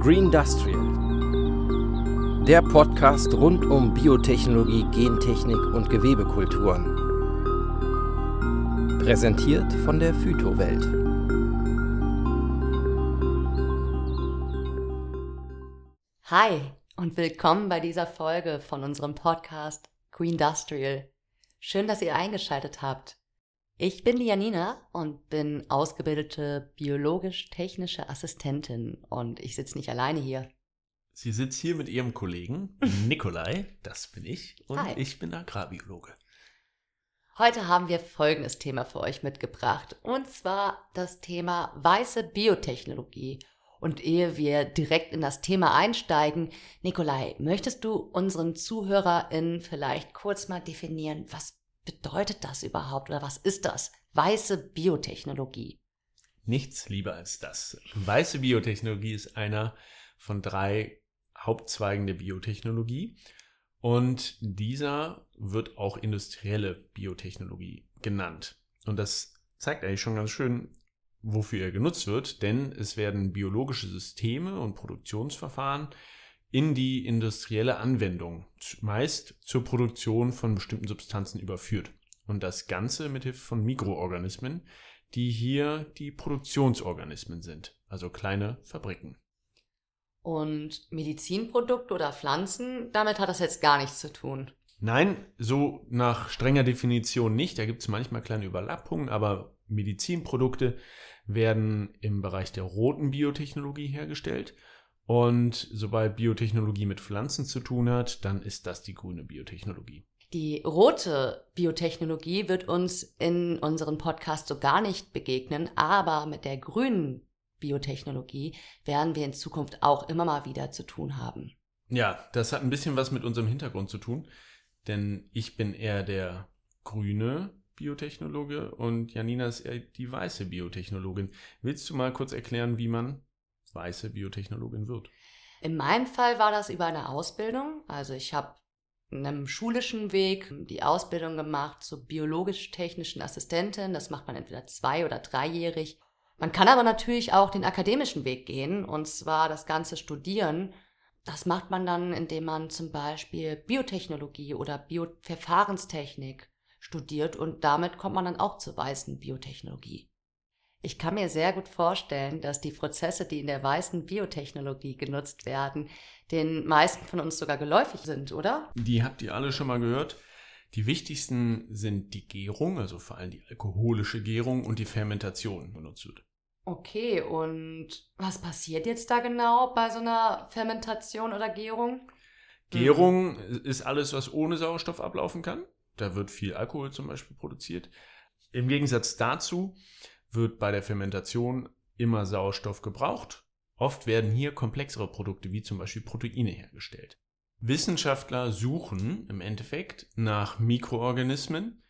Green Industrial. Der Podcast rund um Biotechnologie, Gentechnik und Gewebekulturen. Präsentiert von der Phytowelt. Hi und willkommen bei dieser Folge von unserem Podcast Green Industrial. Schön, dass ihr eingeschaltet habt. Ich bin die Janina und bin ausgebildete biologisch-technische Assistentin und ich sitze nicht alleine hier. Sie sitzt hier mit ihrem Kollegen Nikolai, das bin ich, und Hi. ich bin Agrarbiologe. Heute haben wir folgendes Thema für euch mitgebracht und zwar das Thema weiße Biotechnologie. Und ehe wir direkt in das Thema einsteigen, Nikolai, möchtest du unseren ZuhörerInnen vielleicht kurz mal definieren, was bedeutet das überhaupt oder was ist das? Weiße Biotechnologie. Nichts lieber als das. Weiße Biotechnologie ist einer von drei Hauptzweigen der Biotechnologie und dieser wird auch industrielle Biotechnologie genannt. Und das zeigt eigentlich schon ganz schön, wofür er genutzt wird, denn es werden biologische Systeme und Produktionsverfahren in die industrielle Anwendung, meist zur Produktion von bestimmten Substanzen überführt. Und das Ganze mithilfe von Mikroorganismen, die hier die Produktionsorganismen sind, also kleine Fabriken. Und Medizinprodukte oder Pflanzen, damit hat das jetzt gar nichts zu tun. Nein, so nach strenger Definition nicht. Da gibt es manchmal kleine Überlappungen, aber Medizinprodukte werden im Bereich der roten Biotechnologie hergestellt. Und sobald Biotechnologie mit Pflanzen zu tun hat, dann ist das die grüne Biotechnologie. Die rote Biotechnologie wird uns in unserem Podcast so gar nicht begegnen, aber mit der grünen Biotechnologie werden wir in Zukunft auch immer mal wieder zu tun haben. Ja, das hat ein bisschen was mit unserem Hintergrund zu tun, denn ich bin eher der grüne Biotechnologe und Janina ist eher die weiße Biotechnologin. Willst du mal kurz erklären, wie man weiße Biotechnologin wird? In meinem Fall war das über eine Ausbildung. Also ich habe in einem schulischen Weg die Ausbildung gemacht zur biologisch-technischen Assistentin. Das macht man entweder zwei- oder dreijährig. Man kann aber natürlich auch den akademischen Weg gehen und zwar das Ganze studieren. Das macht man dann, indem man zum Beispiel Biotechnologie oder Bioverfahrenstechnik studiert und damit kommt man dann auch zur weißen Biotechnologie. Ich kann mir sehr gut vorstellen, dass die Prozesse, die in der weißen Biotechnologie genutzt werden, den meisten von uns sogar geläufig sind, oder? Die habt ihr alle schon mal gehört. Die wichtigsten sind die Gärung, also vor allem die alkoholische Gärung und die Fermentation benutzt wird. Okay, und was passiert jetzt da genau bei so einer Fermentation oder Gärung? Gärung ist alles, was ohne Sauerstoff ablaufen kann. Da wird viel Alkohol zum Beispiel produziert. Im Gegensatz dazu wird bei der Fermentation immer Sauerstoff gebraucht. Oft werden hier komplexere Produkte wie zum Beispiel Proteine hergestellt. Wissenschaftler suchen im Endeffekt nach Mikroorganismen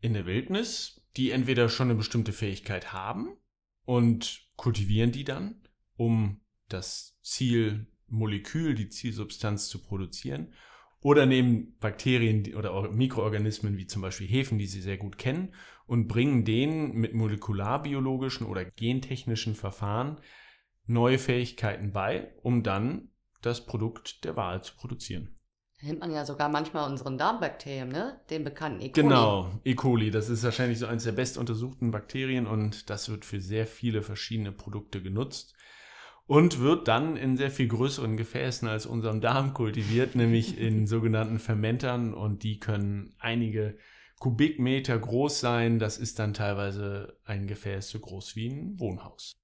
in der Wildnis, die entweder schon eine bestimmte Fähigkeit haben und kultivieren die dann, um das Zielmolekül, die Zielsubstanz zu produzieren, oder nehmen Bakterien oder Mikroorganismen wie zum Beispiel Hefen, die sie sehr gut kennen, und bringen denen mit molekularbiologischen oder gentechnischen Verfahren neue Fähigkeiten bei, um dann das Produkt der Wahl zu produzieren. Da nimmt man ja sogar manchmal unseren Darmbakterien, ne? Den bekannten E. coli. Genau, E. coli, das ist wahrscheinlich so eines der best untersuchten Bakterien und das wird für sehr viele verschiedene Produkte genutzt und wird dann in sehr viel größeren Gefäßen als unserem Darm kultiviert, nämlich in sogenannten Fermentern und die können einige Kubikmeter groß sein. Das ist dann teilweise ein Gefäß so groß wie ein Wohnhaus.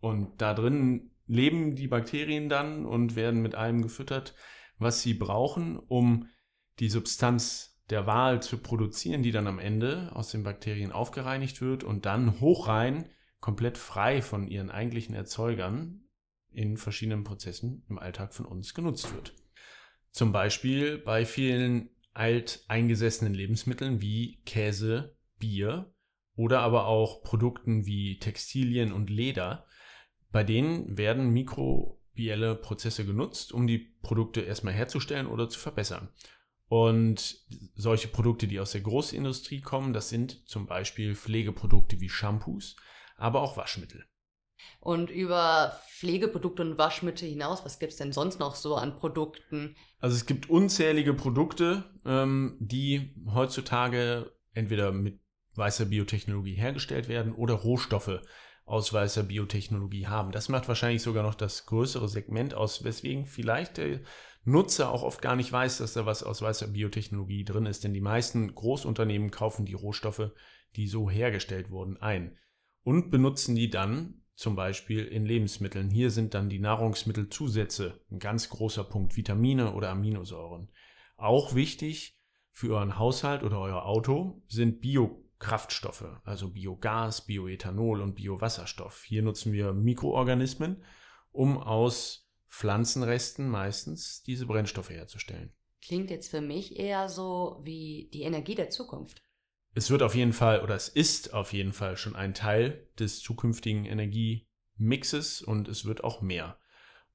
Und da drin leben die Bakterien dann und werden mit allem gefüttert, was sie brauchen, um die Substanz der Wahl zu produzieren, die dann am Ende aus den Bakterien aufgereinigt wird und dann hochrein, komplett frei von ihren eigentlichen Erzeugern in verschiedenen Prozessen im Alltag von uns genutzt wird. Zum Beispiel bei vielen alteingesessenen Lebensmitteln wie Käse, Bier oder aber auch Produkten wie Textilien und Leder. Bei denen werden mikrobielle Prozesse genutzt, um die Produkte erstmal herzustellen oder zu verbessern. Und solche Produkte, die aus der Großindustrie kommen, das sind zum Beispiel Pflegeprodukte wie Shampoos, aber auch Waschmittel. Und über Pflegeprodukte und Waschmittel hinaus, was gibt es denn sonst noch so an Produkten? Also es gibt unzählige Produkte, ähm, die heutzutage entweder mit weißer Biotechnologie hergestellt werden oder Rohstoffe aus weißer Biotechnologie haben. Das macht wahrscheinlich sogar noch das größere Segment aus, weswegen vielleicht der Nutzer auch oft gar nicht weiß, dass da was aus weißer Biotechnologie drin ist, denn die meisten Großunternehmen kaufen die Rohstoffe, die so hergestellt wurden, ein und benutzen die dann zum Beispiel in Lebensmitteln. Hier sind dann die Nahrungsmittelzusätze ein ganz großer Punkt, Vitamine oder Aminosäuren. Auch wichtig für euren Haushalt oder euer Auto sind Biokraftstoffe, also Biogas, Bioethanol und Biowasserstoff. Hier nutzen wir Mikroorganismen, um aus Pflanzenresten meistens diese Brennstoffe herzustellen. Klingt jetzt für mich eher so wie die Energie der Zukunft es wird auf jeden Fall oder es ist auf jeden Fall schon ein Teil des zukünftigen Energiemixes und es wird auch mehr.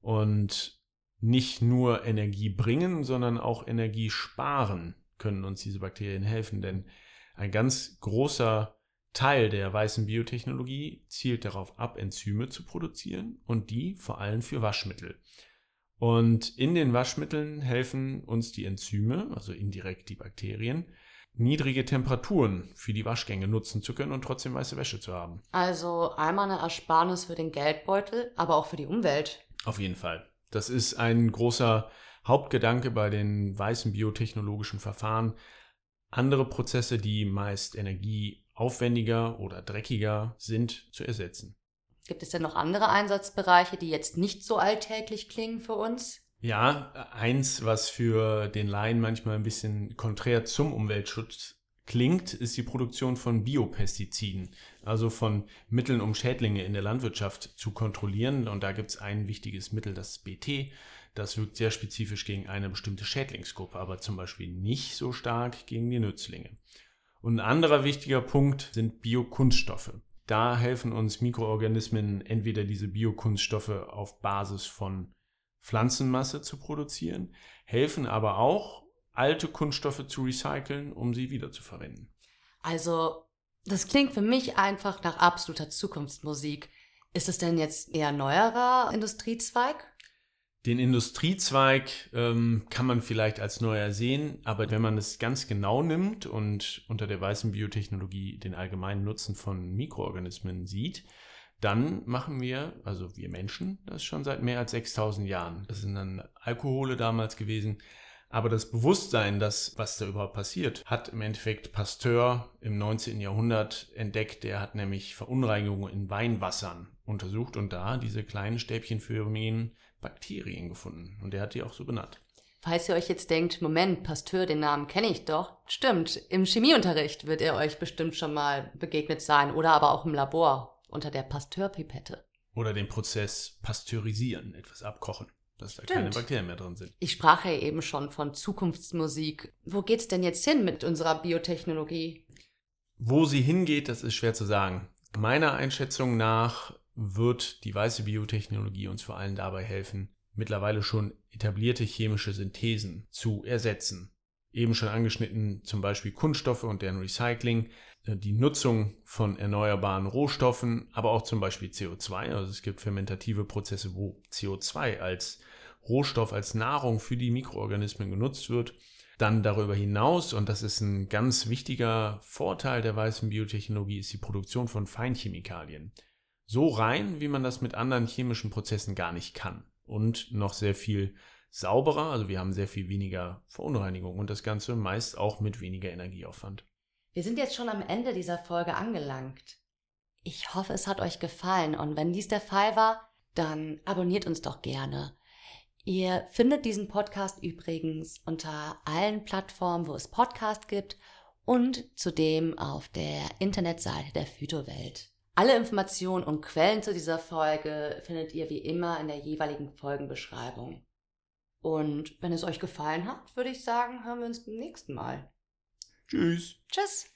Und nicht nur Energie bringen, sondern auch Energie sparen können uns diese Bakterien helfen, denn ein ganz großer Teil der weißen Biotechnologie zielt darauf ab, Enzyme zu produzieren und die vor allem für Waschmittel. Und in den Waschmitteln helfen uns die Enzyme, also indirekt die Bakterien, niedrige Temperaturen für die Waschgänge nutzen zu können und trotzdem weiße Wäsche zu haben. Also einmal eine Ersparnis für den Geldbeutel, aber auch für die Umwelt. Auf jeden Fall. Das ist ein großer Hauptgedanke bei den weißen biotechnologischen Verfahren. Andere Prozesse, die meist energieaufwendiger oder dreckiger sind, zu ersetzen. Gibt es denn noch andere Einsatzbereiche, die jetzt nicht so alltäglich klingen für uns? Ja, eins, was für den Laien manchmal ein bisschen konträr zum Umweltschutz klingt, ist die Produktion von Biopestiziden, also von Mitteln, um Schädlinge in der Landwirtschaft zu kontrollieren. Und da gibt es ein wichtiges Mittel, das BT. Das wirkt sehr spezifisch gegen eine bestimmte Schädlingsgruppe, aber zum Beispiel nicht so stark gegen die Nützlinge. Und ein anderer wichtiger Punkt sind Biokunststoffe. Da helfen uns Mikroorganismen entweder diese Biokunststoffe auf Basis von Pflanzenmasse zu produzieren, helfen aber auch, alte Kunststoffe zu recyceln, um sie wiederzuverwenden. Also, das klingt für mich einfach nach absoluter Zukunftsmusik. Ist es denn jetzt eher neuerer Industriezweig? Den Industriezweig ähm, kann man vielleicht als neuer sehen, aber wenn man es ganz genau nimmt und unter der weißen Biotechnologie den allgemeinen Nutzen von Mikroorganismen sieht, dann machen wir, also wir Menschen, das schon seit mehr als 6000 Jahren. Das sind dann Alkohole damals gewesen. Aber das Bewusstsein, das, was da überhaupt passiert, hat im Endeffekt Pasteur im 19. Jahrhundert entdeckt. Der hat nämlich Verunreinigungen in Weinwassern untersucht und da diese kleinen stäbchenförmigen Bakterien gefunden. Und der hat die auch so benannt. Falls ihr euch jetzt denkt, Moment, Pasteur, den Namen kenne ich doch. Stimmt, im Chemieunterricht wird er euch bestimmt schon mal begegnet sein oder aber auch im Labor unter der Pasteurpipette. Oder den Prozess pasteurisieren, etwas abkochen, dass da Stimmt. keine Bakterien mehr drin sind. Ich sprach ja eben schon von Zukunftsmusik. Wo geht's denn jetzt hin mit unserer Biotechnologie? Wo sie hingeht, das ist schwer zu sagen. Meiner Einschätzung nach wird die weiße Biotechnologie uns vor allem dabei helfen, mittlerweile schon etablierte chemische Synthesen zu ersetzen. Eben schon angeschnitten zum Beispiel Kunststoffe und deren Recycling, äh, die Nutzung von erneuerbaren Rohstoffen, aber auch zum Beispiel CO2. Also es gibt fermentative Prozesse, wo CO2 als Rohstoff, als Nahrung für die Mikroorganismen genutzt wird. Dann darüber hinaus, und das ist ein ganz wichtiger Vorteil der weißen Biotechnologie, ist die Produktion von Feinchemikalien. So rein, wie man das mit anderen chemischen Prozessen gar nicht kann. Und noch sehr viel sauberer, also wir haben sehr viel weniger Verunreinigung und das Ganze meist auch mit weniger Energieaufwand. Wir sind jetzt schon am Ende dieser Folge angelangt. Ich hoffe, es hat euch gefallen und wenn dies der Fall war, dann abonniert uns doch gerne. Ihr findet diesen Podcast übrigens unter allen Plattformen, wo es Podcast gibt und zudem auf der Internetseite der Phytowelt. Alle Informationen und Quellen zu dieser Folge findet ihr wie immer in der jeweiligen Folgenbeschreibung. Und wenn es euch gefallen hat, würde ich sagen, hören wir uns beim nächsten Mal. Tschüss. Tschüss.